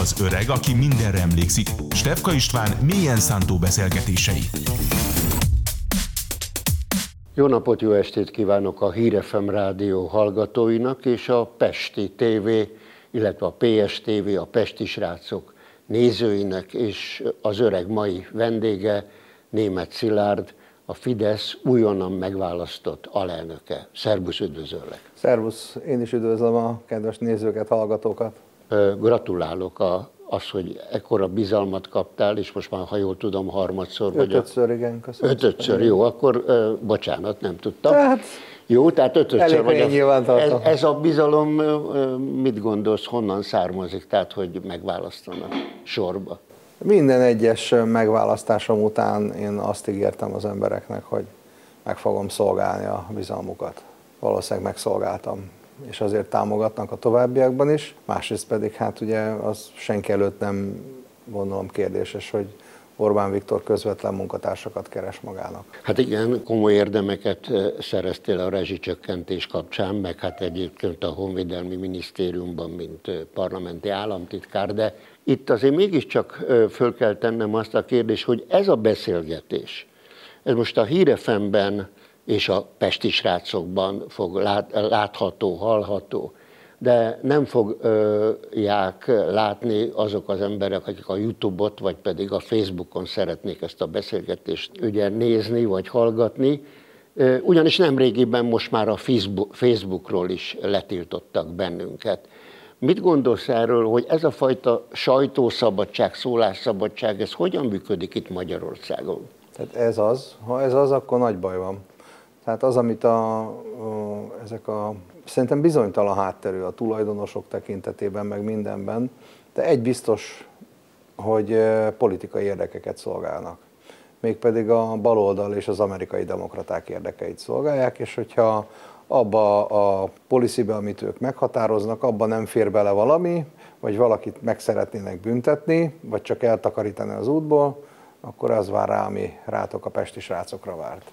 Az öreg, aki mindenre emlékszik. Stefka István mélyen szántó beszélgetései. Jó napot, jó estét kívánok a Hírefem rádió hallgatóinak és a Pesti TV, illetve a PSTV, a Pesti srácok nézőinek és az öreg mai vendége, német Szilárd, a Fidesz újonnan megválasztott alelnöke. Szerbusz, üdvözöllek! Szervusz, én is üdvözlöm a kedves nézőket, hallgatókat. Gratulálok a, az, hogy ekkora bizalmat kaptál, és most már, ha jól tudom, harmadszor vagy. Ötödször, igen, köszönöm. Ötödször, jó, akkor bocsánat, nem tudtam. Tehát, jó, tehát ötödször vagy. Ez, ez a bizalom, mit gondolsz, honnan származik, tehát hogy megválasztanak sorba? Minden egyes megválasztásom után én azt ígértem az embereknek, hogy meg fogom szolgálni a bizalmukat. Valószínűleg megszolgáltam, és azért támogatnak a továbbiakban is. Másrészt pedig hát ugye az senki előtt nem gondolom kérdéses, hogy Orbán Viktor közvetlen munkatársakat keres magának. Hát igen, komoly érdemeket szereztél a rezsicsökkentés kapcsán, meg hát egyébként a Honvédelmi Minisztériumban, mint parlamenti államtitkár, de itt azért mégiscsak föl kell tennem azt a kérdést, hogy ez a beszélgetés, ez most a hírefemben és a pesti srácokban fog lát, látható, hallható, de nem fogják látni azok az emberek, akik a Youtube-ot, vagy pedig a Facebookon szeretnék ezt a beszélgetést ugye nézni, vagy hallgatni, ugyanis nem régiben most már a Facebookról is letiltottak bennünket. Mit gondolsz erről, hogy ez a fajta sajtószabadság, szólásszabadság, ez hogyan működik itt Magyarországon? Tehát ez az, ha ez az, akkor nagy baj van. Tehát az, amit a, a, ezek a, szerintem bizonytalan hátterű a tulajdonosok tekintetében, meg mindenben, de egy biztos, hogy politikai érdekeket szolgálnak. Mégpedig a baloldal és az amerikai demokraták érdekeit szolgálják, és hogyha abba a policybe, amit ők meghatároznak, abban nem fér bele valami, vagy valakit meg szeretnének büntetni, vagy csak eltakarítani az útból, akkor az vár rá, ami rátok a pesti srácokra várt.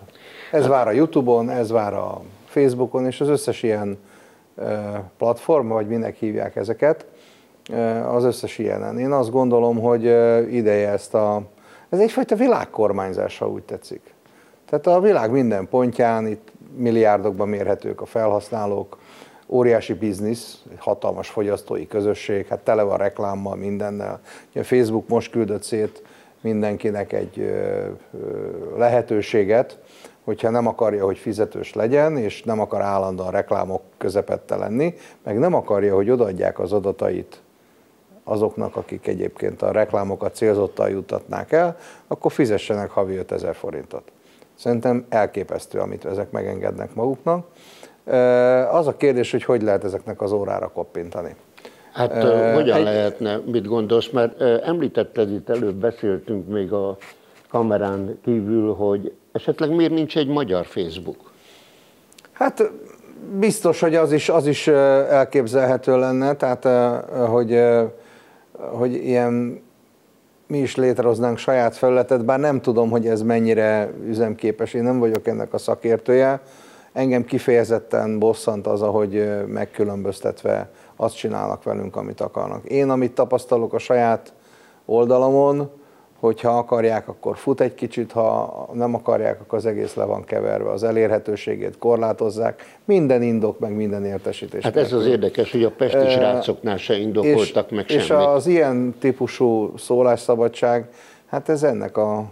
Ez vár a Youtube-on, ez vár a Facebookon, és az összes ilyen platform, vagy minek hívják ezeket, az összes ilyenen. Én azt gondolom, hogy ideje ezt a... Ez egyfajta világkormányzás, ha úgy tetszik. Tehát a világ minden pontján, itt milliárdokban mérhetők a felhasználók, óriási biznisz, hatalmas fogyasztói közösség, hát tele van reklámmal, mindennel. A Facebook most küldött szét mindenkinek egy lehetőséget, hogyha nem akarja, hogy fizetős legyen, és nem akar állandóan reklámok közepette lenni, meg nem akarja, hogy odaadják az adatait azoknak, akik egyébként a reklámokat célzottan jutatnák el, akkor fizessenek havi 5000 forintot. Szerintem elképesztő, amit ezek megengednek maguknak. Az a kérdés, hogy hogy lehet ezeknek az órára koppintani. Hát uh, hogyan egy... lehetne, mit gondolsz, mert uh, említetted itt előbb, beszéltünk még a kamerán kívül, hogy esetleg miért nincs egy magyar Facebook? Hát biztos, hogy az is, az is elképzelhető lenne, tehát hogy, hogy ilyen mi is létrehoznánk saját felületet, bár nem tudom, hogy ez mennyire üzemképes, én nem vagyok ennek a szakértője. Engem kifejezetten bosszant az, ahogy megkülönböztetve azt csinálnak velünk, amit akarnak. Én, amit tapasztalok a saját oldalamon, hogyha akarják, akkor fut egy kicsit, ha nem akarják, akkor az egész le van keverve, az elérhetőségét korlátozzák, minden indok, meg minden értesítés. Hát ez az érdekes, hogy a pesti srácoknál se indokoltak és, meg semmit. És az ilyen típusú szólásszabadság, hát ez ennek a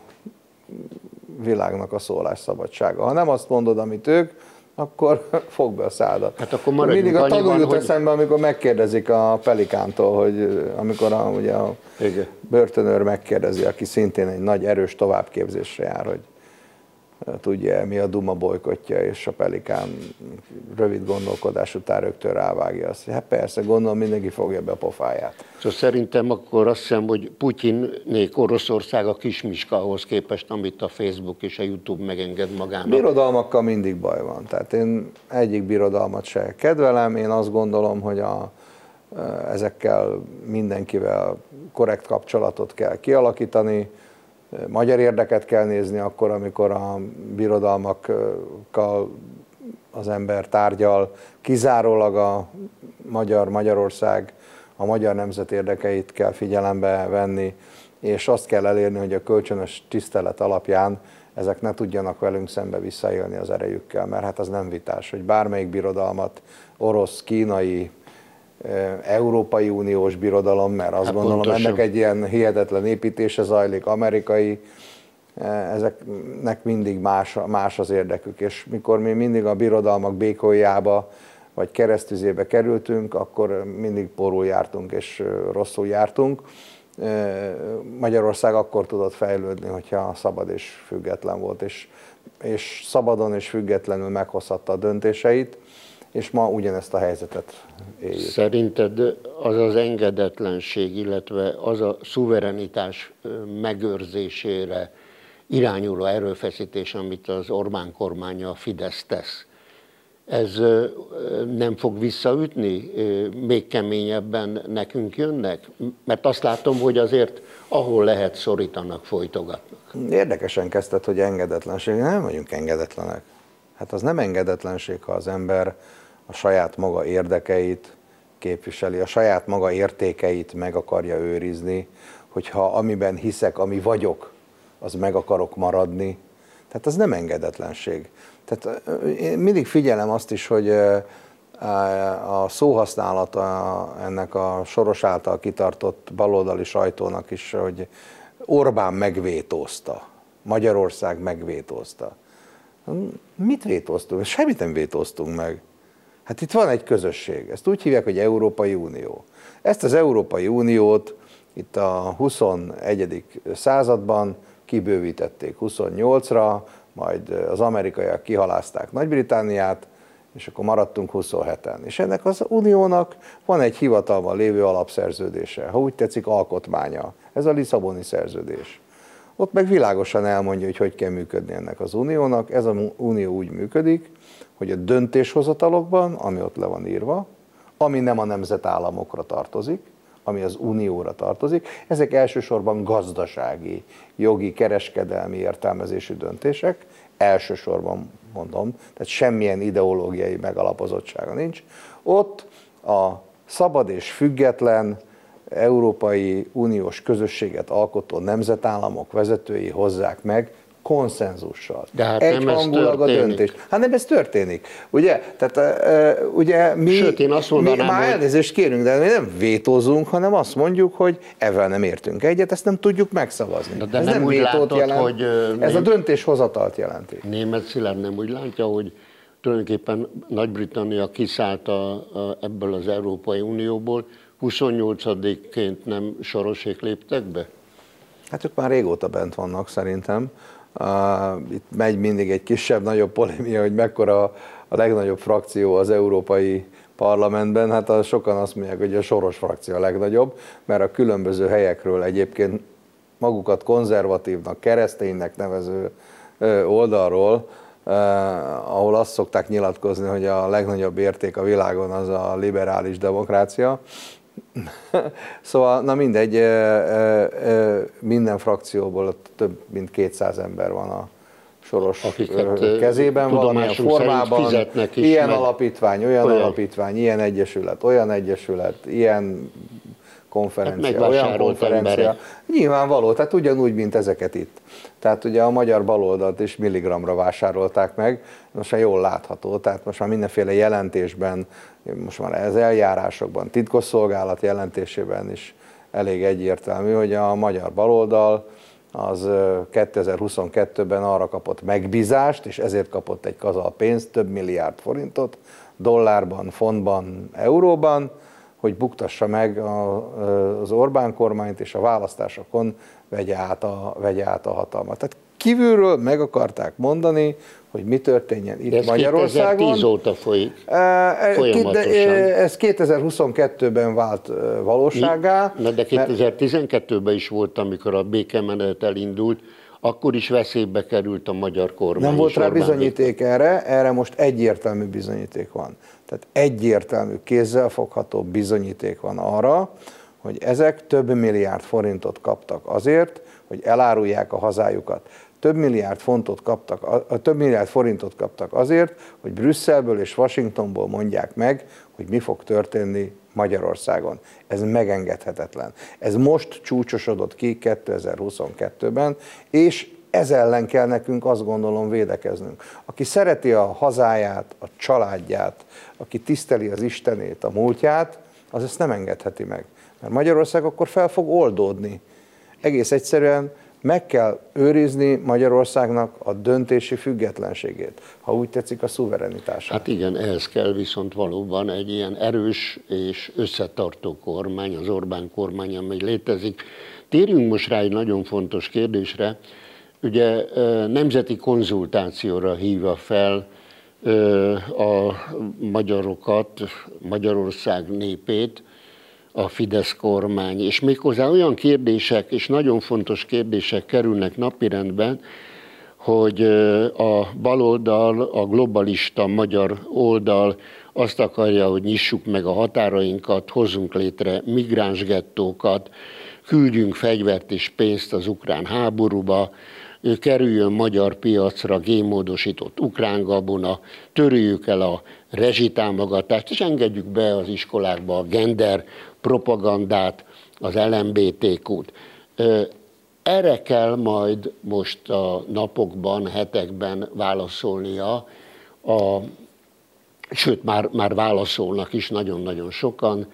világnak a szólásszabadsága. Ha nem azt mondod, amit ők, akkor fog be a szádat. Hát akkor Mindig a tanul jut hogy... eszembe, amikor megkérdezik a Pelikántól, hogy amikor a, ugye a Igen. börtönőr megkérdezi, aki szintén egy nagy erős továbbképzésre jár, hogy tudja mi a Duma bolykotja, és a Pelikán rövid gondolkodás után rögtön rávágja azt, hát persze, gondolom mindenki fogja be a pofáját. Szóval szerintem akkor azt hiszem, hogy Putyin-nék Oroszország a kismiska ahhoz képest, amit a Facebook és a YouTube megenged magának. Birodalmakkal mindig baj van. Tehát én egyik birodalmat se kedvelem, én azt gondolom, hogy a, ezekkel mindenkivel korrekt kapcsolatot kell kialakítani, magyar érdeket kell nézni akkor, amikor a birodalmakkal az ember tárgyal, kizárólag a magyar, Magyarország, a magyar nemzet érdekeit kell figyelembe venni, és azt kell elérni, hogy a kölcsönös tisztelet alapján ezek ne tudjanak velünk szembe visszaélni az erejükkel, mert hát az nem vitás, hogy bármelyik birodalmat, orosz, kínai, Európai Uniós birodalom, mert azt hát gondolom pontosan. ennek egy ilyen hihetetlen építése zajlik, amerikai, ezeknek mindig más, más az érdekük, és mikor mi mindig a birodalmak békójába vagy keresztüzébe kerültünk, akkor mindig porul jártunk és rosszul jártunk. Magyarország akkor tudott fejlődni, hogyha szabad és független volt, és, és szabadon és függetlenül meghozhatta a döntéseit, és ma ugyanezt a helyzetet éljük. Szerinted az az engedetlenség, illetve az a szuverenitás megőrzésére irányuló erőfeszítés, amit az Orbán kormánya a Fidesz tesz, ez nem fog visszaütni, még keményebben nekünk jönnek? Mert azt látom, hogy azért ahol lehet szorítanak, folytogatnak. Érdekesen kezdted, hogy engedetlenség. Nem vagyunk engedetlenek. Hát az nem engedetlenség, ha az ember a saját maga érdekeit képviseli, a saját maga értékeit meg akarja őrizni, hogyha amiben hiszek, ami vagyok, az meg akarok maradni. Tehát az nem engedetlenség. Tehát én mindig figyelem azt is, hogy a szóhasználata ennek a soros által kitartott baloldali sajtónak is, hogy Orbán megvétózta, Magyarország megvétózta. Mit vétóztunk? Semmit nem vétóztunk meg. Hát itt van egy közösség, ezt úgy hívják, hogy Európai Unió. Ezt az Európai Uniót itt a 21. században kibővítették 28-ra, majd az amerikaiak kihalázták Nagy-Britániát, és akkor maradtunk 27-en. És ennek az uniónak van egy hivatalban lévő alapszerződése, ha úgy tetszik alkotmánya. Ez a Lisszaboni szerződés. Ott meg világosan elmondja, hogy hogy kell működni ennek az uniónak. Ez az unió úgy működik, hogy a döntéshozatalokban, ami ott le van írva, ami nem a nemzetállamokra tartozik, ami az unióra tartozik, ezek elsősorban gazdasági, jogi, kereskedelmi értelmezésű döntések, elsősorban mondom, tehát semmilyen ideológiai megalapozottsága nincs. Ott a szabad és független Európai Uniós közösséget alkotó nemzetállamok vezetői hozzák meg konszenzussal. De hát Egy nem hangulag a döntés. Hát nem ez történik, ugye? Tehát uh, ugye mi, Sőt, én azt mondanám, mi már hogy... elnézést kérünk, de mi nem vétózunk, hanem azt mondjuk, hogy ezzel nem értünk egyet, ezt nem tudjuk megszavazni. De, de ez nem, nem úgy látod, jelent, hogy... Ez nem, a döntéshozatalt jelenti. Német Szilárd nem úgy látja, hogy tulajdonképpen Nagy-Britannia kiszállt a, a, ebből az Európai Unióból, 28-ként nem sorosék léptek be? Hát ők már régóta bent vannak szerintem. Itt megy mindig egy kisebb-nagyobb polémia, hogy mekkora a legnagyobb frakció az európai parlamentben, hát a, sokan azt mondják, hogy a soros frakció a legnagyobb, mert a különböző helyekről egyébként magukat konzervatívnak, kereszténynek nevező oldalról, ahol azt szokták nyilatkozni, hogy a legnagyobb érték a világon az a liberális demokrácia, szóval, na mindegy, minden frakcióból több mint 200 ember van a soros Akiket kezében, valamilyen formában, ilyen meg. alapítvány, olyan, olyan alapítvány, ilyen egyesület, olyan egyesület, ilyen konferencia, hát olyan konferencia. Emberek. Nyilvánvaló, tehát ugyanúgy, mint ezeket itt. Tehát ugye a magyar baloldalt is milligramra vásárolták meg, most már jól látható, tehát most már mindenféle jelentésben, most már az eljárásokban, titkosszolgálat jelentésében is elég egyértelmű, hogy a magyar baloldal az 2022-ben arra kapott megbízást, és ezért kapott egy kazal pénzt, több milliárd forintot, dollárban, fontban, euróban, hogy buktassa meg az Orbán kormányt, és a választásokon vegye át a, vegye át a hatalmat. Tehát kívülről meg akarták mondani, hogy mi történjen itt ez Magyarországon. 2010 óta folyik folyamatosan. Ez 2022-ben vált valóságá. Na de 2012-ben is volt, amikor a békemenet elindult, akkor is veszélybe került a magyar kormány. Nem volt rá bizonyíték erre, erre most egyértelmű bizonyíték van. Tehát egyértelmű, kézzelfogható bizonyíték van arra, hogy ezek több milliárd forintot kaptak azért, hogy elárulják a hazájukat. Több milliárd, fontot kaptak, a, több milliárd forintot kaptak azért, hogy Brüsszelből és Washingtonból mondják meg, hogy mi fog történni Magyarországon. Ez megengedhetetlen. Ez most csúcsosodott ki 2022-ben, és ez ellen kell nekünk azt gondolom védekeznünk. Aki szereti a hazáját, a családját, aki tiszteli az Istenét, a múltját, az ezt nem engedheti meg. Mert Magyarország akkor fel fog oldódni. Egész egyszerűen meg kell őrizni Magyarországnak a döntési függetlenségét, ha úgy tetszik a szuverenitását. Hát igen, ehhez kell viszont valóban egy ilyen erős és összetartó kormány, az Orbán kormány, amely létezik. Térjünk most rá egy nagyon fontos kérdésre. Ugye nemzeti konzultációra hívja fel a magyarokat, Magyarország népét, a Fidesz kormány, és méghozzá olyan kérdések, és nagyon fontos kérdések kerülnek napirendben, hogy a baloldal, a globalista magyar oldal azt akarja, hogy nyissuk meg a határainkat, hozzunk létre migránsgettókat, küldjünk fegyvert és pénzt az ukrán háborúba, kerüljön magyar piacra gémódosított ukrán gabona, törüljük el a rezsitámogatást, és engedjük be az iskolákba a gender propagandát, az LMBTQ-t. Erre kell majd most a napokban, hetekben válaszolnia, a, sőt már, már válaszolnak is nagyon-nagyon sokan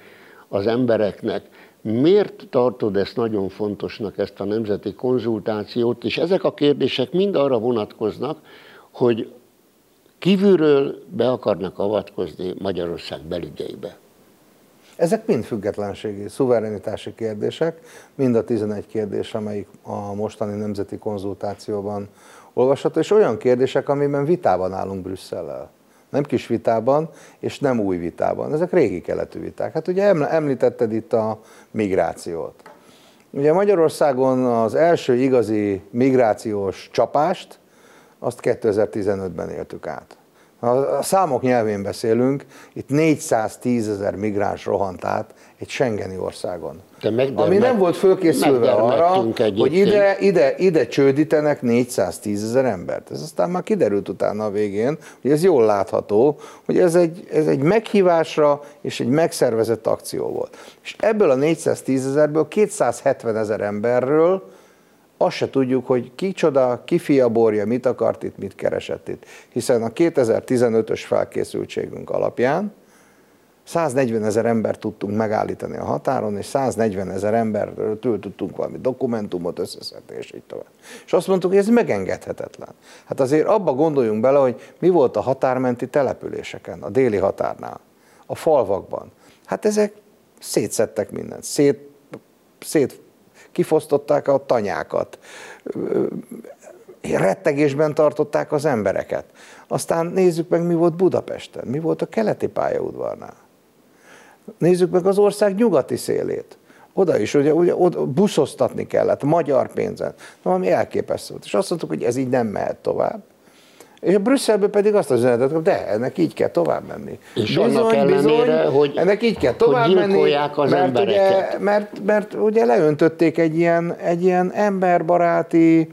az embereknek. Miért tartod ezt nagyon fontosnak, ezt a nemzeti konzultációt, és ezek a kérdések mind arra vonatkoznak, hogy kívülről be akarnak avatkozni Magyarország belügyeibe. Ezek mind függetlenségi, szuverenitási kérdések, mind a 11 kérdés, amelyik a mostani nemzeti konzultációban olvasható, és olyan kérdések, amiben vitában állunk Brüsszellel. Nem kis vitában, és nem új vitában. Ezek régi keletű viták. Hát ugye említetted itt a migrációt. Ugye Magyarországon az első igazi migrációs csapást, azt 2015-ben éltük át. A számok nyelvén beszélünk, itt 410 ezer migráns rohant át egy Schengeni országon. Ami nem volt fölkészülve arra, hogy ide, ide, ide csődítenek 410 ezer embert. Ez aztán már kiderült utána a végén, hogy ez jól látható, hogy ez egy, ez egy meghívásra és egy megszervezett akció volt. És ebből a 410 ezerből 270 ezer emberről azt se tudjuk, hogy kicsoda, ki fia borja, mit akart itt, mit keresett itt. Hiszen a 2015-ös felkészültségünk alapján 140 ezer ember tudtunk megállítani a határon, és 140 ezer emberről tudtunk valami dokumentumot összeszedni, és így tovább. És azt mondtuk, hogy ez megengedhetetlen. Hát azért abba gondoljunk bele, hogy mi volt a határmenti településeken, a déli határnál, a falvakban. Hát ezek szétszettek mindent, szét, szét kifosztották a tanyákat, rettegésben tartották az embereket. Aztán nézzük meg, mi volt Budapesten, mi volt a keleti pályaudvarnál. Nézzük meg az ország nyugati szélét. Oda is, ugye, ugye oda buszoztatni kellett, magyar pénzen. Na, ami elképesztő volt. És azt mondtuk, hogy ez így nem mehet tovább. És a Brüsszelből pedig azt az üzenetet, de ennek így kell tovább menni. És bizony, annak ellenére, bizony, hogy, ennek így kell tovább menni, az mert, embereket. Ugye, mert, mert ugye leöntötték egy ilyen, egy ilyen emberbaráti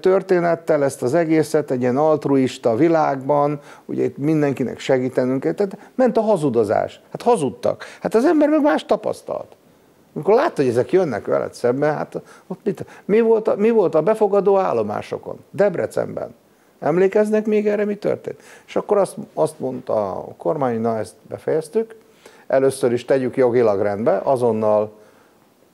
történettel ezt az egészet, egy ilyen altruista világban, ugye itt mindenkinek segítenünk, tehát ment a hazudozás. Hát hazudtak. Hát az ember meg más tapasztalt. Amikor látta, hogy ezek jönnek veled szemben, hát ott mit, mi, volt a, mi volt a befogadó állomásokon? Debrecenben. Emlékeznek még erre, mi történt? És akkor azt, azt mondta a kormány, na ezt befejeztük, először is tegyük jogilag rendbe, azonnal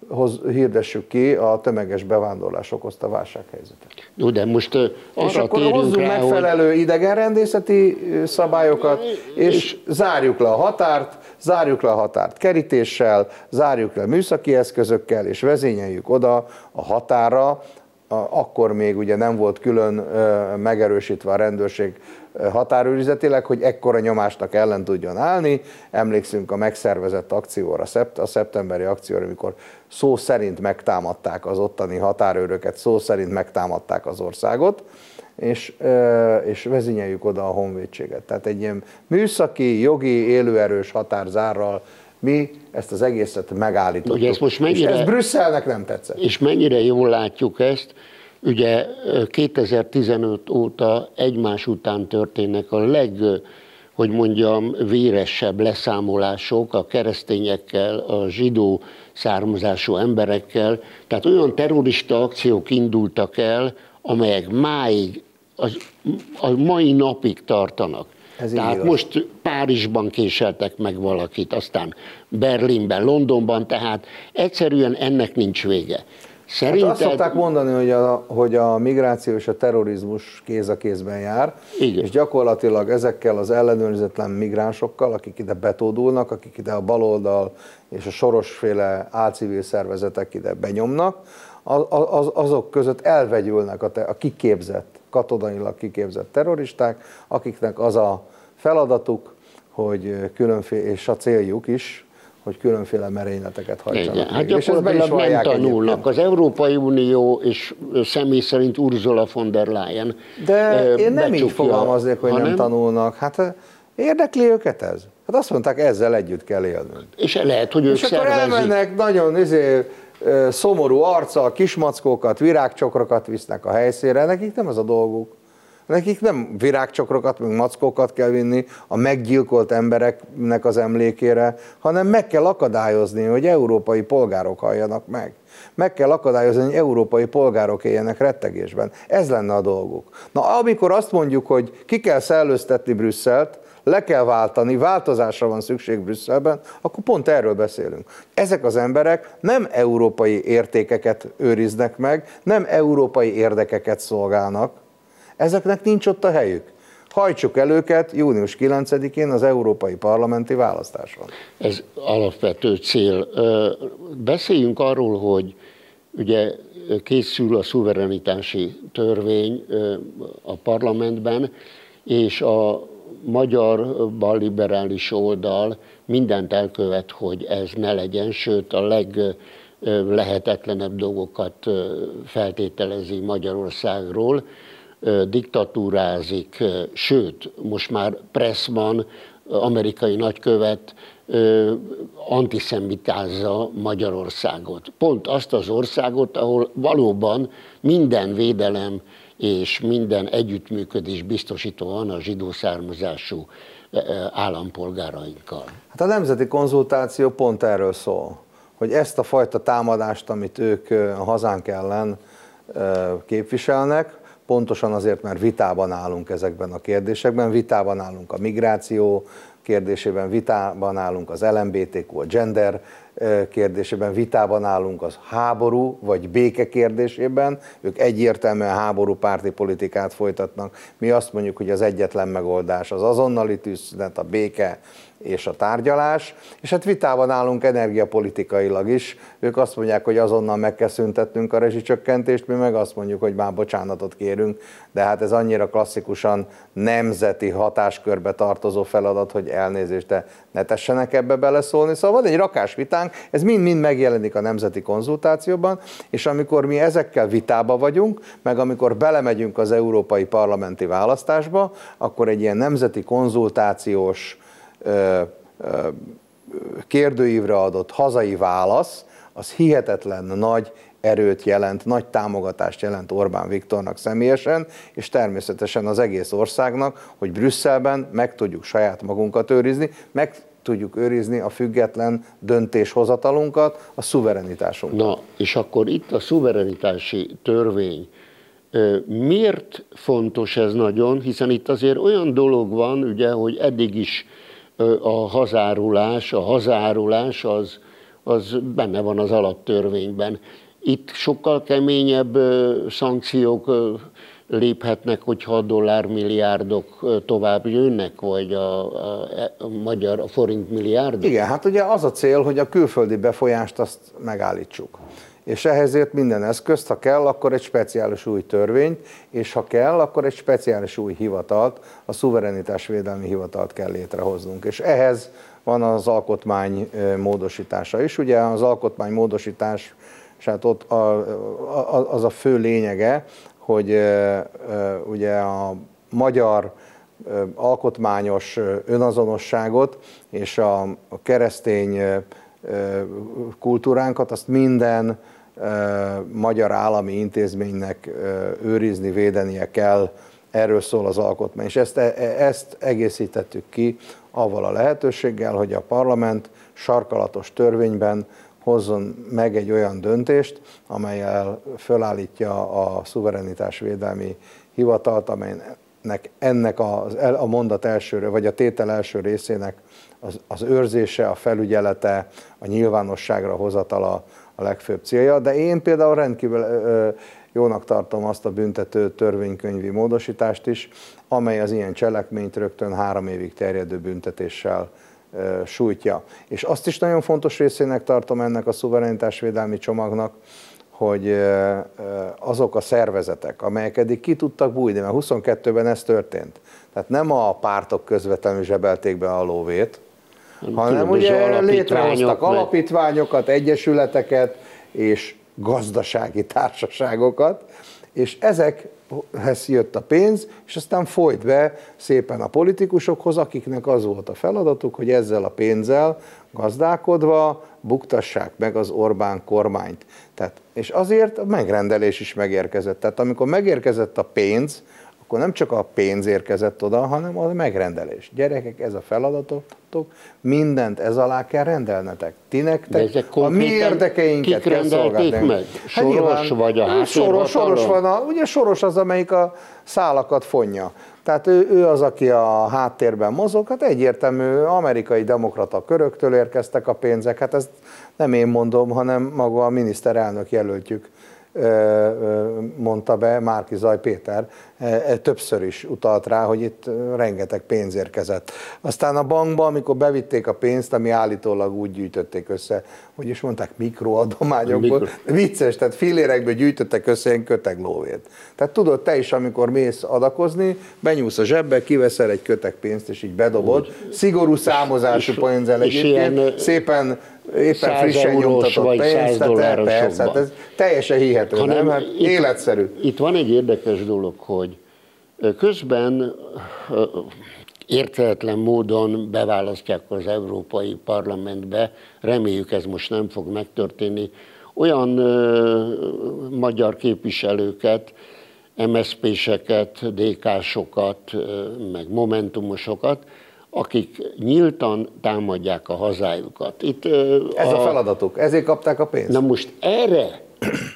hoz, hirdessük ki a tömeges bevándorlás okozta válsághelyzetet. Jó, de most uh, És akkor hozzunk rá, megfelelő hogy... idegenrendészeti szabályokat, és, és zárjuk le a határt, zárjuk le a határt kerítéssel, zárjuk le műszaki eszközökkel, és vezényeljük oda a határa akkor még ugye nem volt külön megerősítve a rendőrség határőrizetileg, hogy ekkora nyomásnak ellen tudjon állni. Emlékszünk a megszervezett akcióra, a szeptemberi akcióra, amikor szó szerint megtámadták az ottani határőröket, szó szerint megtámadták az országot, és, és vezényeljük oda a honvédséget. Tehát egy ilyen műszaki, jogi, élőerős határzárral Mi ezt az egészet megállítottuk. Ugye ezt most mennyire, és ez Brüsszelnek nem tetszett. És mennyire jól látjuk ezt, ugye 2015 óta egymás után történnek a leg hogy mondjam, véresebb leszámolások a keresztényekkel, a zsidó származású emberekkel. Tehát olyan terrorista akciók indultak el, amelyek máig, az, a mai napig tartanak. Ez Tehát igaz. most Párizsban késeltek meg valakit, aztán Berlinben, Londonban, tehát egyszerűen ennek nincs vége. Szerinted... Hát azt szokták mondani, hogy a, hogy a migráció és a terrorizmus kéz a kézben jár, Igen. és gyakorlatilag ezekkel az ellenőrizetlen migránsokkal, akik ide betódulnak, akik ide a baloldal és a sorosféle álcivil szervezetek ide benyomnak, az, az, azok között elvegyülnek a, te, a kiképzett, katonailag kiképzett terroristák, akiknek az a feladatuk, hogy különféle, és a céljuk is, hogy különféle merényleteket hajtsanak. Igen, hát gyakorlatilag nem tanulnak. Egyébként. Az Európai Unió és személy szerint Ursula von der Leyen De én nem így fogalmaznék, hogy hanem... nem tanulnak. Hát érdekli őket ez? Hát azt mondták, ezzel együtt kell élnünk. És lehet, hogy ők És akkor elmennek nagyon izé, szomorú arccal, kismackókat, virágcsokrokat visznek a helyszínre, nekik nem ez a dolguk. Nekik nem virágcsokrokat, meg mackókat kell vinni a meggyilkolt embereknek az emlékére, hanem meg kell akadályozni, hogy európai polgárok halljanak meg. Meg kell akadályozni, hogy európai polgárok éljenek rettegésben. Ez lenne a dolguk. Na, amikor azt mondjuk, hogy ki kell szellőztetni Brüsszelt, le kell váltani, változásra van szükség Brüsszelben, akkor pont erről beszélünk. Ezek az emberek nem európai értékeket őriznek meg, nem európai érdekeket szolgálnak, Ezeknek nincs ott a helyük. Hajtsuk el őket június 9-én az európai parlamenti választáson. Ez alapvető cél. Beszéljünk arról, hogy ugye készül a szuverenitási törvény a parlamentben, és a magyar balliberális oldal mindent elkövet, hogy ez ne legyen, sőt a leglehetetlenebb dolgokat feltételezi Magyarországról diktatúrázik, sőt, most már Pressman, amerikai nagykövet antiszemitázza Magyarországot. Pont azt az országot, ahol valóban minden védelem és minden együttműködés biztosító van a zsidó származású állampolgárainkkal. Hát a nemzeti konzultáció pont erről szól, hogy ezt a fajta támadást, amit ők a hazánk ellen képviselnek, pontosan azért, mert vitában állunk ezekben a kérdésekben, vitában állunk a migráció kérdésében, vitában állunk az LMBTQ, a gender kérdésében, vitában állunk az háború vagy béke kérdésében, ők egyértelműen háború párti politikát folytatnak. Mi azt mondjuk, hogy az egyetlen megoldás az azonnali tűzszünet, a béke és a tárgyalás, és hát vitában állunk energiapolitikailag is. Ők azt mondják, hogy azonnal meg kell szüntetnünk a rezsicsökkentést, mi meg azt mondjuk, hogy már bocsánatot kérünk, de hát ez annyira klasszikusan nemzeti hatáskörbe tartozó feladat, hogy elnézést, de ne tessenek ebbe beleszólni. Szóval van egy rakás vitánk, ez mind-mind megjelenik a nemzeti konzultációban, és amikor mi ezekkel vitába vagyunk, meg amikor belemegyünk az európai parlamenti választásba, akkor egy ilyen nemzeti konzultációs kérdőívre adott hazai válasz, az hihetetlen nagy erőt jelent, nagy támogatást jelent Orbán Viktornak személyesen, és természetesen az egész országnak, hogy Brüsszelben meg tudjuk saját magunkat őrizni, meg tudjuk őrizni a független döntéshozatalunkat, a szuverenitásunkat. Na, és akkor itt a szuverenitási törvény, miért fontos ez nagyon, hiszen itt azért olyan dolog van, ugye, hogy eddig is a hazárulás, a hazárulás az, az benne van az alaptörvényben. Itt sokkal keményebb szankciók léphetnek, hogyha a dollármilliárdok tovább jönnek, vagy a, a, a magyar a forint milliárd? Igen, hát ugye az a cél, hogy a külföldi befolyást azt megállítsuk és ehhezért minden eszközt, ha kell, akkor egy speciális új törvényt, és ha kell, akkor egy speciális új hivatalt, a szuverenitásvédelmi hivatalt kell létrehoznunk. És ehhez van az alkotmány módosítása is. Ugye az alkotmány módosítás, hát ott az a fő lényege, hogy ugye a magyar alkotmányos önazonosságot és a, a keresztény kultúránkat, azt minden magyar állami intézménynek őrizni, védenie kell, erről szól az alkotmány. És ezt, e, e, ezt egészítettük ki avval a lehetőséggel, hogy a parlament sarkalatos törvényben hozzon meg egy olyan döntést, amelyel fölállítja a szuverenitásvédelmi hivatalt, amelynek ennek a, a mondat elsőre, vagy a tétel első részének az, az őrzése, a felügyelete, a nyilvánosságra hozatala a legfőbb célja. De én például rendkívül jónak tartom azt a büntető törvénykönyvi módosítást is, amely az ilyen cselekményt rögtön három évig terjedő büntetéssel sújtja. És azt is nagyon fontos részének tartom ennek a szuverenitásvédelmi csomagnak, hogy azok a szervezetek, amelyek eddig ki tudtak bújni, mert 22-ben ez történt. Tehát nem a pártok közvetlenül zsebelték be a lóvét, hanem ugye létrehoztak alapítványokat, egyesületeket és gazdasági társaságokat, és ezekhez jött a pénz, és aztán folyt be szépen a politikusokhoz, akiknek az volt a feladatuk, hogy ezzel a pénzzel gazdálkodva buktassák meg az Orbán kormányt. Tehát, és azért a megrendelés is megérkezett. Tehát amikor megérkezett a pénz, akkor nem csak a pénz érkezett oda, hanem a megrendelés. Gyerekek, ez a feladatok, mindent ez alá kell rendelnetek. Ti nektek a mi érdekeinket kell szolgálni. meg? Hát soros hát vagy a soros, soros van, a, ugye soros az, amelyik a szálakat fonja. Tehát ő, ő az, aki a háttérben mozog, hát egyértelmű amerikai demokrata köröktől érkeztek a pénzek, hát ezt nem én mondom, hanem maga a miniszterelnök jelöltjük mondta be Márki Zaj Péter, többször is utalt rá, hogy itt rengeteg pénz érkezett. Aztán a bankba, amikor bevitték a pénzt, ami állítólag úgy gyűjtötték össze, hogy is mondták, mikroadományokból, Mikro. vicces, tehát filérekből gyűjtöttek össze ilyen köteglóvét. Tehát tudod, te is, amikor mész adakozni, benyúlsz a zsebbe, kiveszel egy kötek pénzt, és így bedobod. Szigorú számozású pénzzel egyébként, szépen éppen frissen nyomtatott pénzt, tehát persze, hát ez teljesen hihető, Hanem nem? Hát itt, életszerű. Itt van egy érdekes dolog, hogy közben érteletlen módon beválasztják az Európai Parlamentbe, reméljük ez most nem fog megtörténni, olyan ö, magyar képviselőket, MSZP-seket, DK-sokat, meg Momentumosokat, akik nyíltan támadják a hazájukat. Itt, ez a, a feladatuk, ezért kapták a pénzt. Na most erre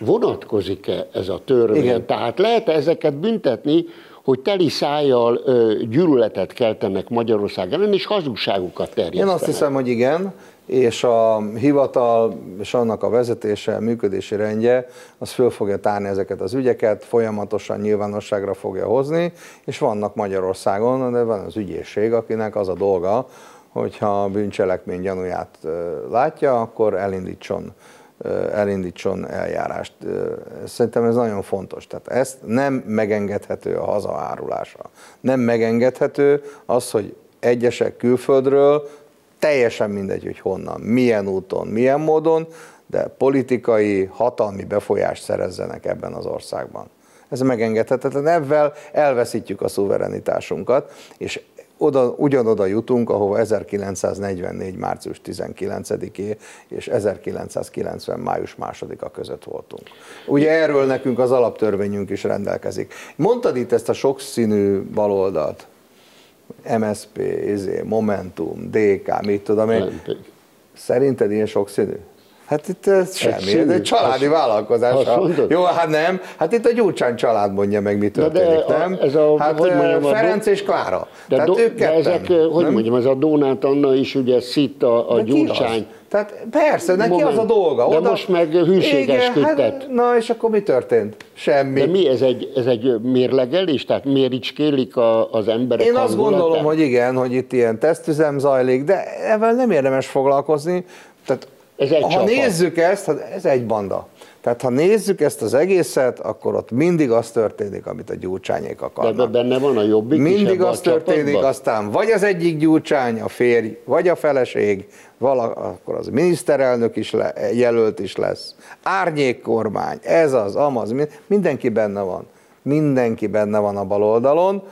vonatkozik-e ez a törvény? Igen. Tehát lehet ezeket büntetni, hogy teli szájjal gyűlöletet keltenek Magyarország ellen, és hazugságukat terjesztenek? Én azt hiszem, hogy igen, és a hivatal és annak a vezetése, működési rendje, az föl fogja tárni ezeket az ügyeket, folyamatosan nyilvánosságra fogja hozni, és vannak Magyarországon, de van az ügyészség, akinek az a dolga, hogyha a bűncselekmény gyanúját látja, akkor elindítson elindítson eljárást. Szerintem ez nagyon fontos. Tehát ezt nem megengedhető a hazaárulása. Nem megengedhető az, hogy egyesek külföldről teljesen mindegy, hogy honnan, milyen úton, milyen módon, de politikai, hatalmi befolyást szerezzenek ebben az országban. Ez megengedhetetlen, ebben elveszítjük a szuverenitásunkat, és oda, ugyanoda jutunk, ahova 1944. március 19-é és 1990. május 2-a között voltunk. Ugye erről nekünk az alaptörvényünk is rendelkezik. Mondtad itt ezt a sokszínű baloldalt, MSP, izé, Momentum, DK, mit tudom én. Szerinted ilyen sokszínű? Hát itt ez semmi, ez egy családi azt, vállalkozás. Azt Jó, hát nem, hát itt a Gyurcsány család mondja meg, mi történik, de nem? Ez a, hát hogy mondjam, Ferenc és Klára. De, Tehát do, ők ketten, de ezek, hogy nem? mondjam, ez a Donát Anna is ugye szitt a, a Gyurcsány. Tehát persze, neki Moment, az a dolga. Oda, de most meg hűségeskedett. Hát, na és akkor mi történt? Semmi. De mi, ez egy, ez egy mérlegelés? Tehát méricskélik a, az emberek Én azt gondolom, hogy igen, hogy itt ilyen tesztüzem zajlik, de ebben nem érdemes foglalkozni. Tehát ez egy ha csapat. nézzük ezt, ez egy banda. Tehát ha nézzük ezt az egészet, akkor ott mindig az történik, amit a gyurcsányék akarnak. De benne van a jobbik Mindig az történik, csapatban? aztán vagy az egyik gyurcsány, a férj, vagy a feleség, vala, akkor az miniszterelnök is le, jelölt is lesz. Árnyék kormány, ez az, amaz, mindenki benne van. Mindenki benne van a bal oldalon,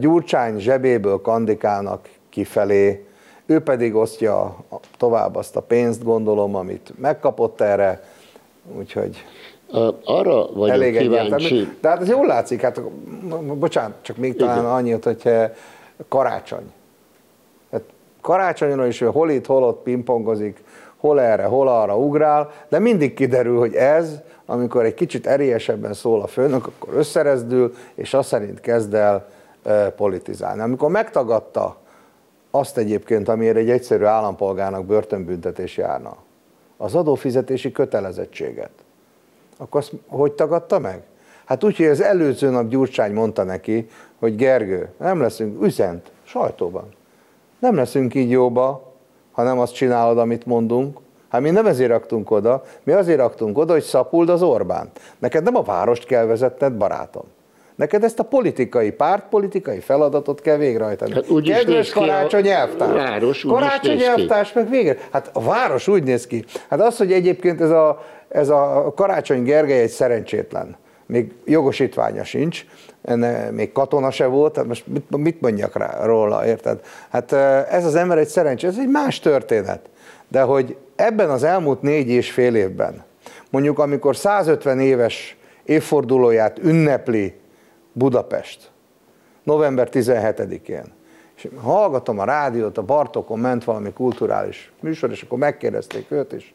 Gyurcsány zsebéből kandikálnak kifelé, ő pedig osztja tovább azt a pénzt, gondolom, amit megkapott erre, úgyhogy arra vagyok elég kíváncsi. De hát ez jól látszik, hát bocsánat, csak még talán Igen. annyit, hogy karácsony. Hát karácsonyra is hol itt, hol ott pingpongozik, hol erre, hol arra ugrál, de mindig kiderül, hogy ez, amikor egy kicsit erélyesebben szól a főnök, akkor összerezdül, és azt szerint kezd el politizálni. Amikor megtagadta azt egyébként, amiért egy egyszerű állampolgárnak börtönbüntetés járna, az adófizetési kötelezettséget, akkor azt hogy tagadta meg? Hát úgy, hogy az előző nap Gyurcsány mondta neki, hogy Gergő, nem leszünk, üzent, sajtóban, nem leszünk így jóba, ha nem azt csinálod, amit mondunk. Hát mi nem ezért raktunk oda, mi azért raktunk oda, hogy szapuld az Orbán. Neked nem a várost kell vezetned, barátom. Neked ezt a politikai párt, politikai feladatot kell végrehajtani. Hát úgy Kedves karácsony elvtárs. Város karácsony elvtárs meg végre. Hát a város úgy néz ki. Hát az, hogy egyébként ez a, ez a Karácsony Gergely egy szerencsétlen, még jogosítványa sincs, enne, még katona se volt, hát most mit, mit mondjak rá, róla, érted? Hát ez az ember egy szerencsé, ez egy más történet. De hogy ebben az elmúlt négy és fél évben, mondjuk amikor 150 éves évfordulóját ünnepli Budapest, november 17-én, és hallgatom a rádiót, a Bartokon ment valami kulturális műsor, és akkor megkérdezték őt is,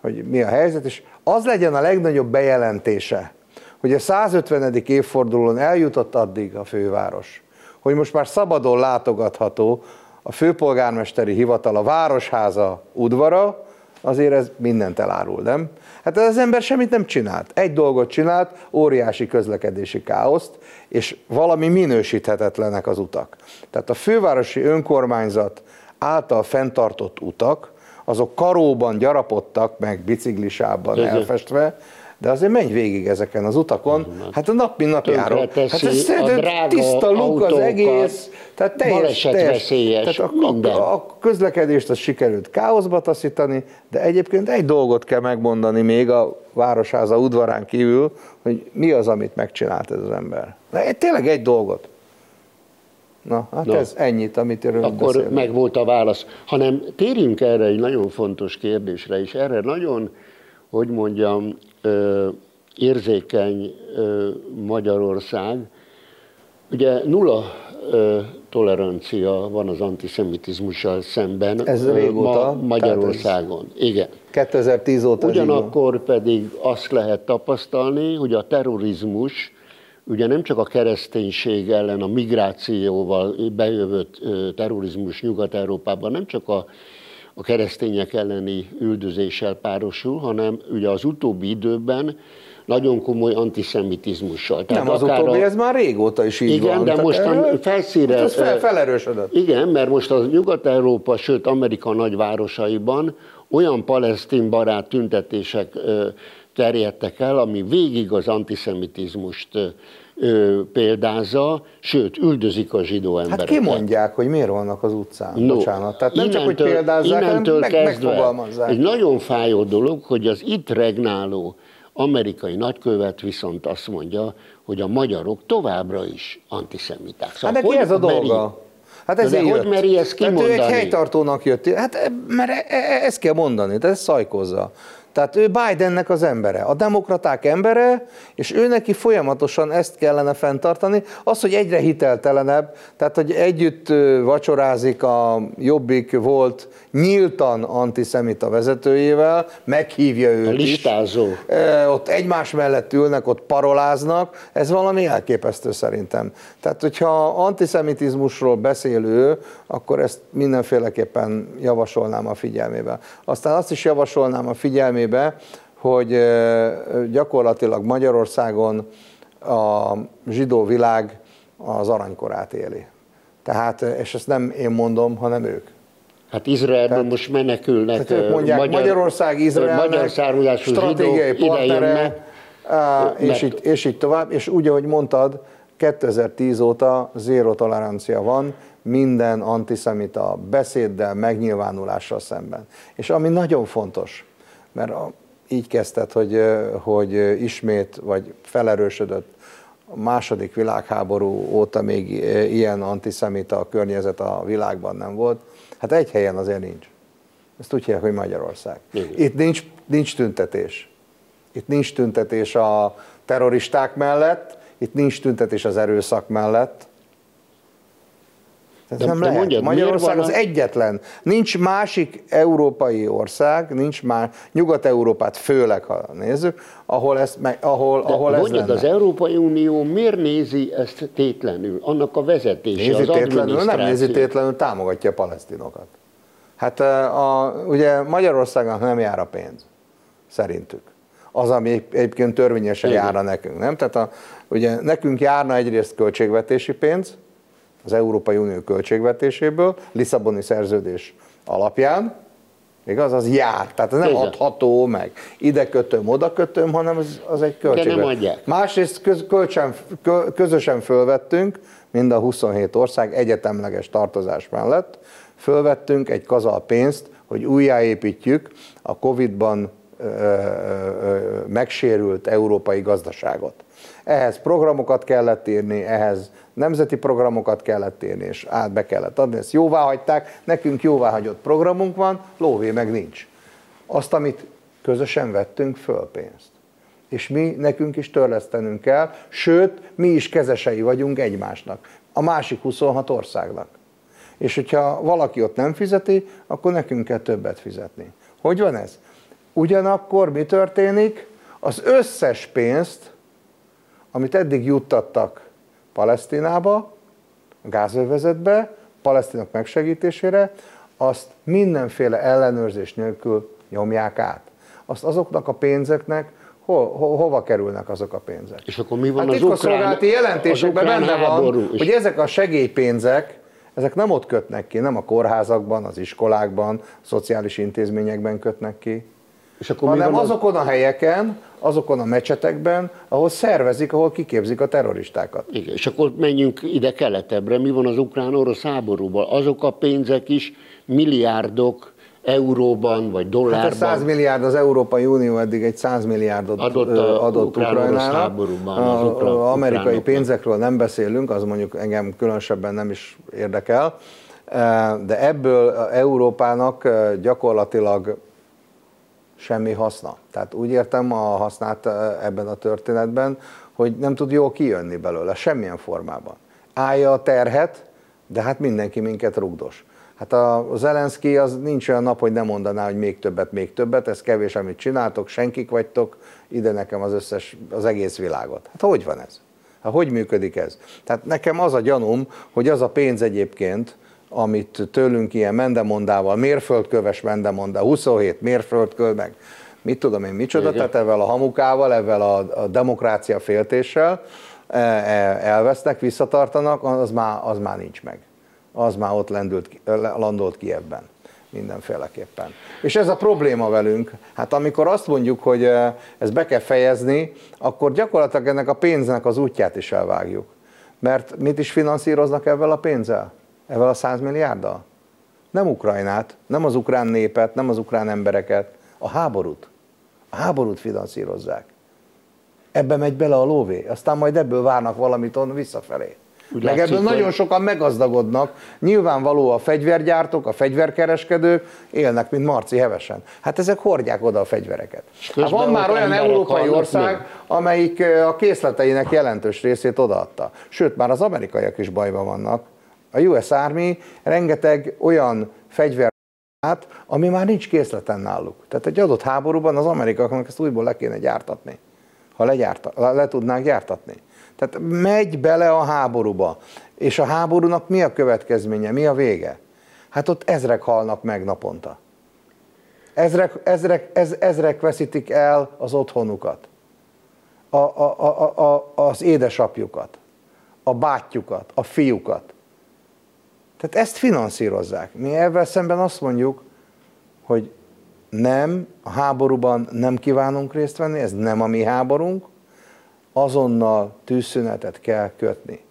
hogy mi a helyzet, és az legyen a legnagyobb bejelentése, hogy a 150. évfordulón eljutott addig a főváros, hogy most már szabadon látogatható a főpolgármesteri hivatal, a Városháza udvara, azért ez mindent elárul, nem? Hát ez az ember semmit nem csinált. Egy dolgot csinált, óriási közlekedési káoszt, és valami minősíthetetlenek az utak. Tehát a fővárosi önkormányzat által fenntartott utak, azok karóban gyarapodtak, meg biciklisában elfestve, de azért menj végig ezeken az utakon, hát a nap mint nap járok. Hát ez tiszta luk az egész, tehát teljes, teljes tehát a, a, a közlekedést az sikerült káoszba taszítani, de egyébként egy dolgot kell megmondani még a Városháza udvarán kívül, hogy mi az, amit megcsinált ez az ember. De tényleg egy dolgot. Na, hát Na. ez ennyit, amit erről Akkor beszélünk. meg volt a válasz. Hanem térjünk erre egy nagyon fontos kérdésre, és erre nagyon, hogy mondjam, érzékeny Magyarország. Ugye nulla tolerancia van az antiszemitizmussal szemben Ez régóta, ma Magyarországon. Ez Igen. 2010 óta Ugyanakkor pedig azt lehet tapasztalni, hogy a terrorizmus ugye nem csak a kereszténység ellen, a migrációval bejövött terrorizmus Nyugat-Európában, nem csak a a keresztények elleni üldözéssel párosul, hanem ugye az utóbbi időben nagyon komoly antiszemitizmussal. Tehát nem, az utóbbi, a... ez már régóta is így igen, van. de most a felszíre... Ez fel, felerősödött. Igen, mert most az Nyugat-Európa, sőt Amerika nagyvárosaiban olyan palesztin barát tüntetések terjedtek el, ami végig az antiszemitizmust ö, példázza, sőt, üldözik a zsidó hát embereket. Hát kimondják, hogy miért vannak az utcán. No, Bocsánat. Tehát nem innentől, csak, hogy példázzák, hanem meg, megfogalmazzák. Egy nagyon fájó dolog, hogy az itt regnáló amerikai nagykövet viszont azt mondja, hogy a magyarok továbbra is antiszemiták. Szóval hát neki ez a dolga. Hát ez de hogy meri ezt kimondani? Tehát ő egy helytartónak jött. Hát mert e- e- e- ezt kell mondani, tehát ez szajkozza. Tehát ő Bidennek az embere, a demokraták embere, és ő neki folyamatosan ezt kellene fenntartani. Az, hogy egyre hiteltelenebb, tehát hogy együtt vacsorázik a Jobbik volt nyíltan antiszemita vezetőjével, meghívja őt a listázó. is. Ott egymás mellett ülnek, ott paroláznak, ez valami elképesztő szerintem. Tehát, hogyha antiszemitizmusról beszél ő, akkor ezt mindenféleképpen javasolnám a figyelmébe. Aztán azt is javasolnám a figyelmébe, hogy gyakorlatilag Magyarországon a zsidó világ az aranykorát éli. Tehát, és ezt nem én mondom, hanem ők. Hát Izraelben tehát, most menekülnek. Tehát ők mondják, magyar, Magyarország Izraelnek magyar stratégiai partnere, és, így, és így tovább. És úgy, ahogy mondtad, 2010 óta zéró tolerancia van minden antiszemita beszéddel, megnyilvánulással szemben. És ami nagyon fontos, mert így kezdted, hogy, hogy ismét, vagy felerősödött a második világháború óta még ilyen antiszemita környezet a világban nem volt. Hát egy helyen azért nincs. Ezt úgy hívják, hogy Magyarország. Igen. Itt nincs, nincs tüntetés. Itt nincs tüntetés a terroristák mellett, itt nincs tüntetés az erőszak mellett, ez de, nem de lehet. Mondjad, Magyarország az a... egyetlen. Nincs másik európai ország, nincs már Nyugat-Európát főleg, ha nézzük, ahol, ezt, ahol, de ahol mondjad, ez lenne. az Európai Unió miért nézi ezt tétlenül? Annak a vezetése, nézi az tétlenül, Nem nézi tétlenül, támogatja a palesztinokat. Hát a, ugye Magyarországon nem jár a pénz, szerintük. Az, ami egyébként törvényesen Igen. járna nekünk, nem? Tehát a, ugye nekünk járna egyrészt költségvetési pénz, az Európai Unió költségvetéséből, Lisszaboni szerződés alapján, igaz, az jár, tehát ez nem Igen. adható meg. Ide kötöm, oda kötöm, hanem az, az egy költségvetés. Másrészt köz, kölcsön, közösen fölvettünk, mind a 27 ország egyetemleges tartozás mellett, fölvettünk egy kazal pénzt, hogy újjáépítjük a Covid-ban ö, ö, megsérült európai gazdaságot. Ehhez programokat kellett írni, ehhez nemzeti programokat kellett írni, és át be kellett adni, ezt jóvá hagyták, nekünk jóvá hagyott programunk van, lóvé meg nincs. Azt, amit közösen vettünk föl pénzt. És mi, nekünk is törlesztenünk kell, sőt, mi is kezesei vagyunk egymásnak, a másik 26 országnak. És hogyha valaki ott nem fizeti, akkor nekünk kell többet fizetni. Hogy van ez? Ugyanakkor mi történik? Az összes pénzt, amit eddig juttattak Palesztinába, a gázövezetbe, palesztinok megsegítésére, azt mindenféle ellenőrzés nélkül nyomják át. Azt azoknak a pénzeknek, ho, ho, hova kerülnek azok a pénzek. És akkor mi van hát az ukrán, jelentésekben benne van, hogy ezek a segélypénzek, ezek nem ott kötnek ki, nem a kórházakban, az iskolákban, a szociális intézményekben kötnek ki, és akkor hanem azokon a helyeken, azokon a mecsetekben, ahol szervezik, ahol kiképzik a terroristákat. Igen, és akkor menjünk ide keletebbre, mi van az ukrán-orosz háborúban? Azok a pénzek is milliárdok euróban vagy dollárban. Hát 100 milliárd, az Európai Unió eddig egy 100 milliárdot adott, a adott Ukrajnának. Háborúban, az ukrán, a amerikai ukránoknak. pénzekről nem beszélünk, az mondjuk engem különösebben nem is érdekel, de ebből Európának gyakorlatilag semmi haszna. Tehát úgy értem a hasznát ebben a történetben, hogy nem tud jól kijönni belőle, semmilyen formában. Állja a terhet, de hát mindenki minket rugdos. Hát a Zelenszky az nincs olyan nap, hogy nem mondaná, hogy még többet, még többet, ez kevés, amit csináltok, senkik vagytok, ide nekem az összes, az egész világot. Hát hogy van ez? Hát hogy működik ez? Tehát nekem az a gyanúm, hogy az a pénz egyébként, amit tőlünk ilyen mendemondával, mérföldköves mendemondá, 27 mérföldköv, meg mit tudom én micsoda, Igen. tehát ezzel a hamukával, ezzel a, a demokrácia féltéssel e, e, elvesznek, visszatartanak, az már, az már nincs meg. Az már ott lendült, landolt ki ebben mindenféleképpen. És ez a probléma velünk. Hát amikor azt mondjuk, hogy e, ezt be kell fejezni, akkor gyakorlatilag ennek a pénznek az útját is elvágjuk. Mert mit is finanszíroznak ebben a pénzzel? Evel a 100 milliárddal? Nem Ukrajnát, nem az ukrán népet, nem az ukrán embereket, a háborút. A háborút finanszírozzák. Ebbe megy bele a lóvé, aztán majd ebből várnak valamit onnan visszafelé. Úgy Meg látszik, ebből nagyon sokan meggazdagodnak. Nyilvánvaló a fegyvergyártók, a fegyverkereskedők élnek, mint Marci hevesen. Hát ezek hordják oda a fegyvereket. Hát van már olyan európai ország, amelyik a készleteinek jelentős részét odaadta. Sőt, már az amerikaiak is bajban vannak. A US Army rengeteg olyan fegyver át, ami már nincs készleten náluk. Tehát egy adott háborúban az amerikaiaknak ezt újból le kéne gyártatni, ha legyárta, le tudnák gyártatni. Tehát megy bele a háborúba. És a háborúnak mi a következménye, mi a vége? Hát ott ezrek halnak meg naponta. Ezrek, ezrek, ez, ezrek veszítik el az otthonukat, a, a, a, a, az édesapjukat, a bátyjukat, a fiúkat. Tehát ezt finanszírozzák. Mi ebben szemben azt mondjuk, hogy nem, a háborúban nem kívánunk részt venni, ez nem a mi háborunk, azonnal tűzszünetet kell kötni.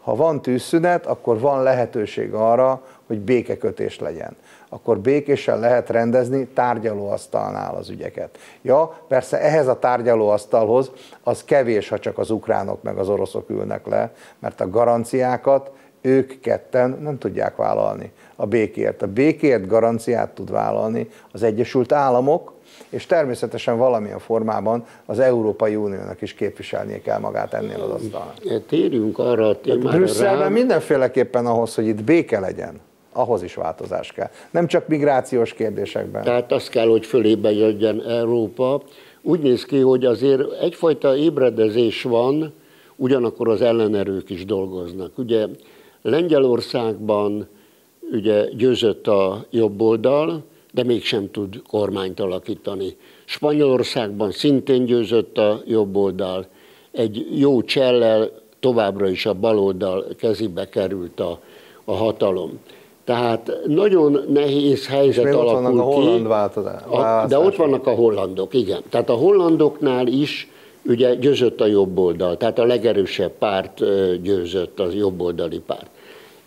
Ha van tűzszünet, akkor van lehetőség arra, hogy békekötés legyen. Akkor békésen lehet rendezni tárgyalóasztalnál az ügyeket. Ja, persze ehhez a tárgyalóasztalhoz az kevés, ha csak az ukránok meg az oroszok ülnek le, mert a garanciákat ők ketten nem tudják vállalni a békért. A békért garanciát tud vállalni az Egyesült Államok, és természetesen valamilyen formában az Európai Uniónak is képviselnie kell magát ennél az asztalnál. Térjünk arra a témára Brüsszelben mindenféleképpen ahhoz, hogy itt béke legyen, ahhoz is változás kell. Nem csak migrációs kérdésekben. Tehát azt kell, hogy fölébe jöjjön Európa. Úgy néz ki, hogy azért egyfajta ébredezés van, ugyanakkor az ellenerők is dolgoznak. Ugye Lengyelországban ugye győzött a jobb oldal, de mégsem tud kormányt alakítani. Spanyolországban szintén győzött a jobb oldal, egy jó csellel továbbra is a baloldal kezébe került a, a hatalom. Tehát nagyon nehéz helyzet És alakul ott vannak a holland ki. változás, de ott vannak a hollandok, igen. Tehát a hollandoknál is ugye győzött a jobb oldal, tehát a legerősebb párt győzött az jobboldali párt.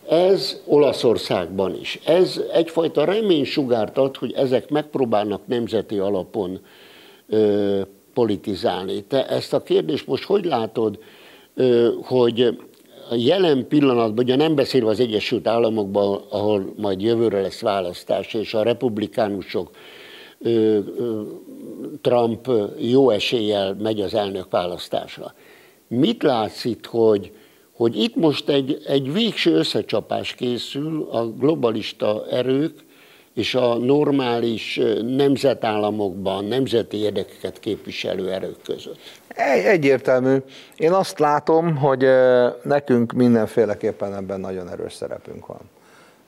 Ez Olaszországban is. Ez egyfajta reménysugárt ad, hogy ezek megpróbálnak nemzeti alapon ö, politizálni. Te ezt a kérdést most hogy látod, ö, hogy a jelen pillanatban, ugye nem beszélve az Egyesült Államokban, ahol majd jövőre lesz választás, és a republikánusok Trump jó eséllyel megy az elnök választásra. Mit látsz itt, hogy, hogy itt most egy, egy végső összecsapás készül a globalista erők és a normális nemzetállamokban nemzeti érdekeket képviselő erők között. Egy, egyértelmű. Én azt látom, hogy nekünk mindenféleképpen ebben nagyon erős szerepünk van.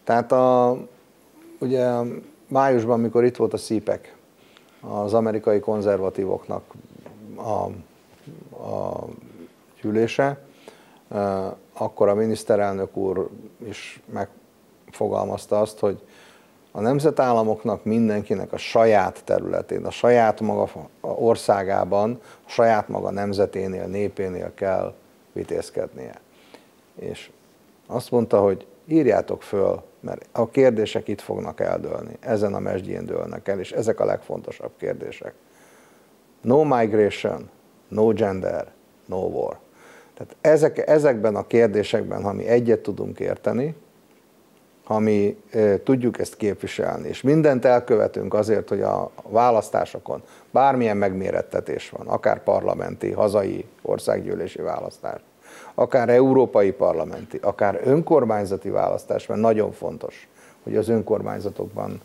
Tehát a, ugye májusban, amikor itt volt a szípek, az amerikai konzervatívoknak a, a gyűlése, akkor a miniszterelnök úr is megfogalmazta azt, hogy a nemzetállamoknak mindenkinek a saját területén, a saját maga országában, a saját maga nemzeténél, népénél kell vitézkednie. És azt mondta, hogy írjátok föl, mert a kérdések itt fognak eldőlni, ezen a mesdjén dőlnek el, és ezek a legfontosabb kérdések. No migration, no gender, no war. Tehát ezek, ezekben a kérdésekben, ha mi egyet tudunk érteni, ha mi e, tudjuk ezt képviselni, és mindent elkövetünk azért, hogy a választásokon bármilyen megmérettetés van, akár parlamenti, hazai, országgyűlési választás, akár európai parlamenti, akár önkormányzati választás, mert nagyon fontos, hogy az önkormányzatokban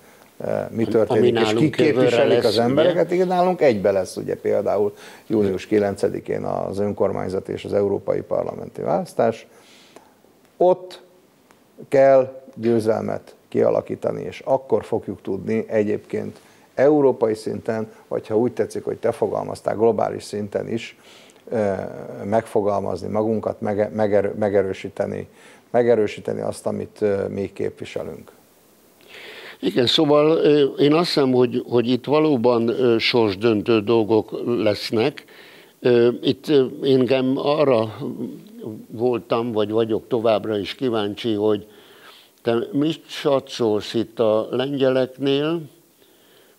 mi történik, és kik képviselik az embereket. Igen, nálunk egybe lesz ugye például június 9-én az önkormányzat és az európai parlamenti választás. Ott kell győzelmet kialakítani, és akkor fogjuk tudni egyébként európai szinten, vagy ha úgy tetszik, hogy te fogalmaztál, globális szinten is megfogalmazni magunkat, megerősíteni, megerősíteni azt, amit mi képviselünk. Igen, szóval én azt hiszem, hogy, hogy itt valóban sorsdöntő dolgok lesznek. Itt én engem arra voltam, vagy vagyok továbbra is kíváncsi, hogy te mit satszolsz itt a lengyeleknél,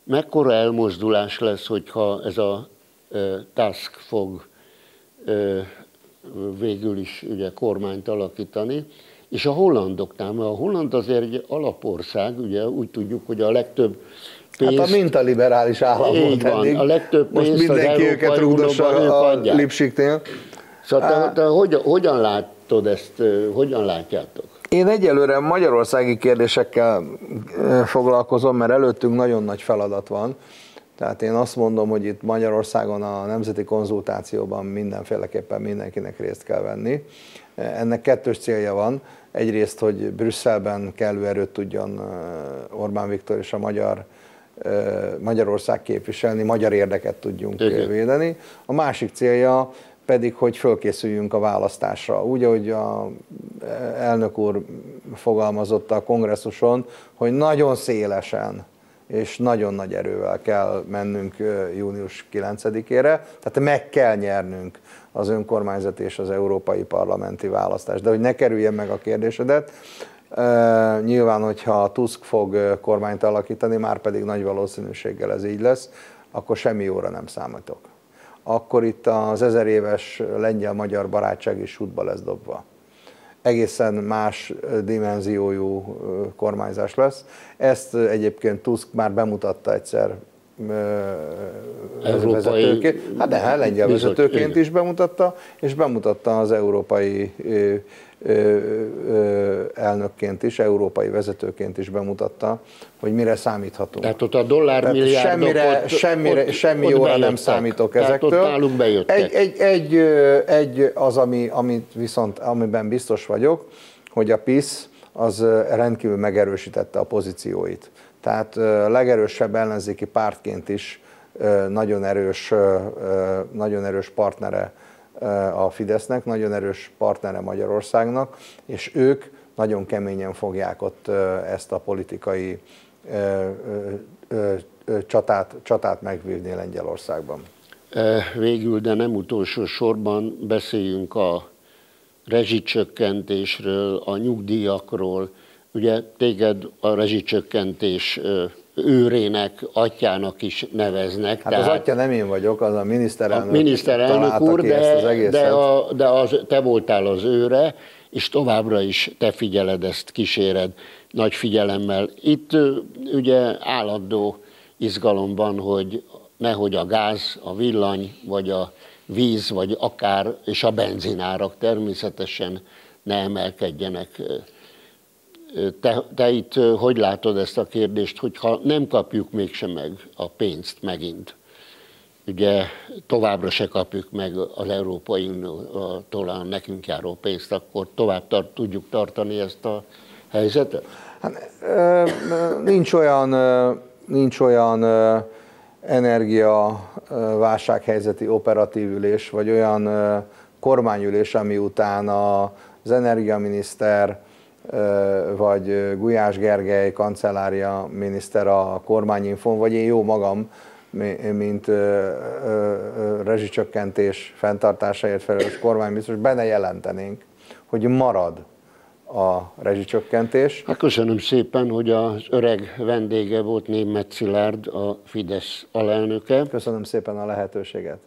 mekkora elmozdulás lesz, hogyha ez a task fog végül is ugye kormányt alakítani, és a hollandoknál, mert a holland azért egy alapország, ugye úgy tudjuk, hogy a legtöbb pénzt... Hát a mintaliberális állam volt van, eddig. a legtöbb pénzt Most mindenki őket rúgdossa a, a Lipsiknél. Szóval te, te hogyan, hogyan látod ezt, hogyan látjátok? Én egyelőre magyarországi kérdésekkel foglalkozom, mert előttünk nagyon nagy feladat van. Tehát én azt mondom, hogy itt Magyarországon a nemzeti konzultációban mindenféleképpen mindenkinek részt kell venni. Ennek kettős célja van. Egyrészt, hogy Brüsszelben kellő erőt tudjon Orbán Viktor és a magyar Magyarország képviselni, magyar érdeket tudjunk Igen. védeni. A másik célja pedig, hogy fölkészüljünk a választásra. Úgy, ahogy a elnök úr fogalmazott a kongresszuson, hogy nagyon szélesen és nagyon nagy erővel kell mennünk június 9-ére, tehát meg kell nyernünk az önkormányzati és az európai parlamenti választást. De hogy ne kerüljen meg a kérdésedet, nyilván, hogyha Tusk fog kormányt alakítani, már pedig nagy valószínűséggel ez így lesz, akkor semmi jóra nem számítok. Akkor itt az ezer éves lengyel-magyar barátság is útba lesz dobva egészen más dimenziójú kormányzás lesz. Ezt egyébként Tusk már bemutatta egyszer Európai vezetőként, hát de hát lengyel vezetőként is bemutatta, és bemutatta az európai elnökként is, európai vezetőként is bemutatta, hogy mire számíthatunk. Tehát ott a dollármilliárdok semmire, ott, semmire, ott, semmi ott jóra bejöttek. nem számítok Tehát ezektől. Ott egy, egy, egy, egy, az, ami, amit viszont, amiben biztos vagyok, hogy a PISZ az rendkívül megerősítette a pozícióit. Tehát a legerősebb ellenzéki pártként is nagyon erős, nagyon erős partnere a Fidesznek, nagyon erős partnere Magyarországnak, és ők nagyon keményen fogják ott ezt a politikai csatát, csatát megvívni Lengyelországban. Végül, de nem utolsó sorban beszéljünk a rezsicsökkentésről, a nyugdíjakról. Ugye téged a rezsicsökkentés őrének, atyának is neveznek. Hát tehát az atya nem én vagyok, az a miniszterelnök, a miniszterelnök úr, de, ezt az de, a, de az, te voltál az őre, és továbbra is te figyeled ezt, kíséred nagy figyelemmel. Itt ugye állandó izgalom van, hogy nehogy a gáz, a villany, vagy a víz, vagy akár, és a benzinárak természetesen ne emelkedjenek te, te itt hogy látod ezt a kérdést, hogyha nem kapjuk mégsem meg a pénzt megint, ugye továbbra se kapjuk meg az Európai Uniótól a nekünk járó pénzt, akkor tovább tart, tudjuk tartani ezt a helyzetet? Hát, nincs olyan, nincs olyan energia válsághelyzeti operatív ülés, vagy olyan kormányülés, ami után az energiaminiszter, vagy Gulyás Gergely kancellária miniszter a kormányinfon, vagy én jó magam, mint rezsicsökkentés fenntartásáért felelős kormánybiztos, benne jelentenénk, hogy marad a rezsicsökkentés. Hát köszönöm szépen, hogy az öreg vendége volt Német Szilárd, a Fidesz alelnöke. Köszönöm szépen a lehetőséget.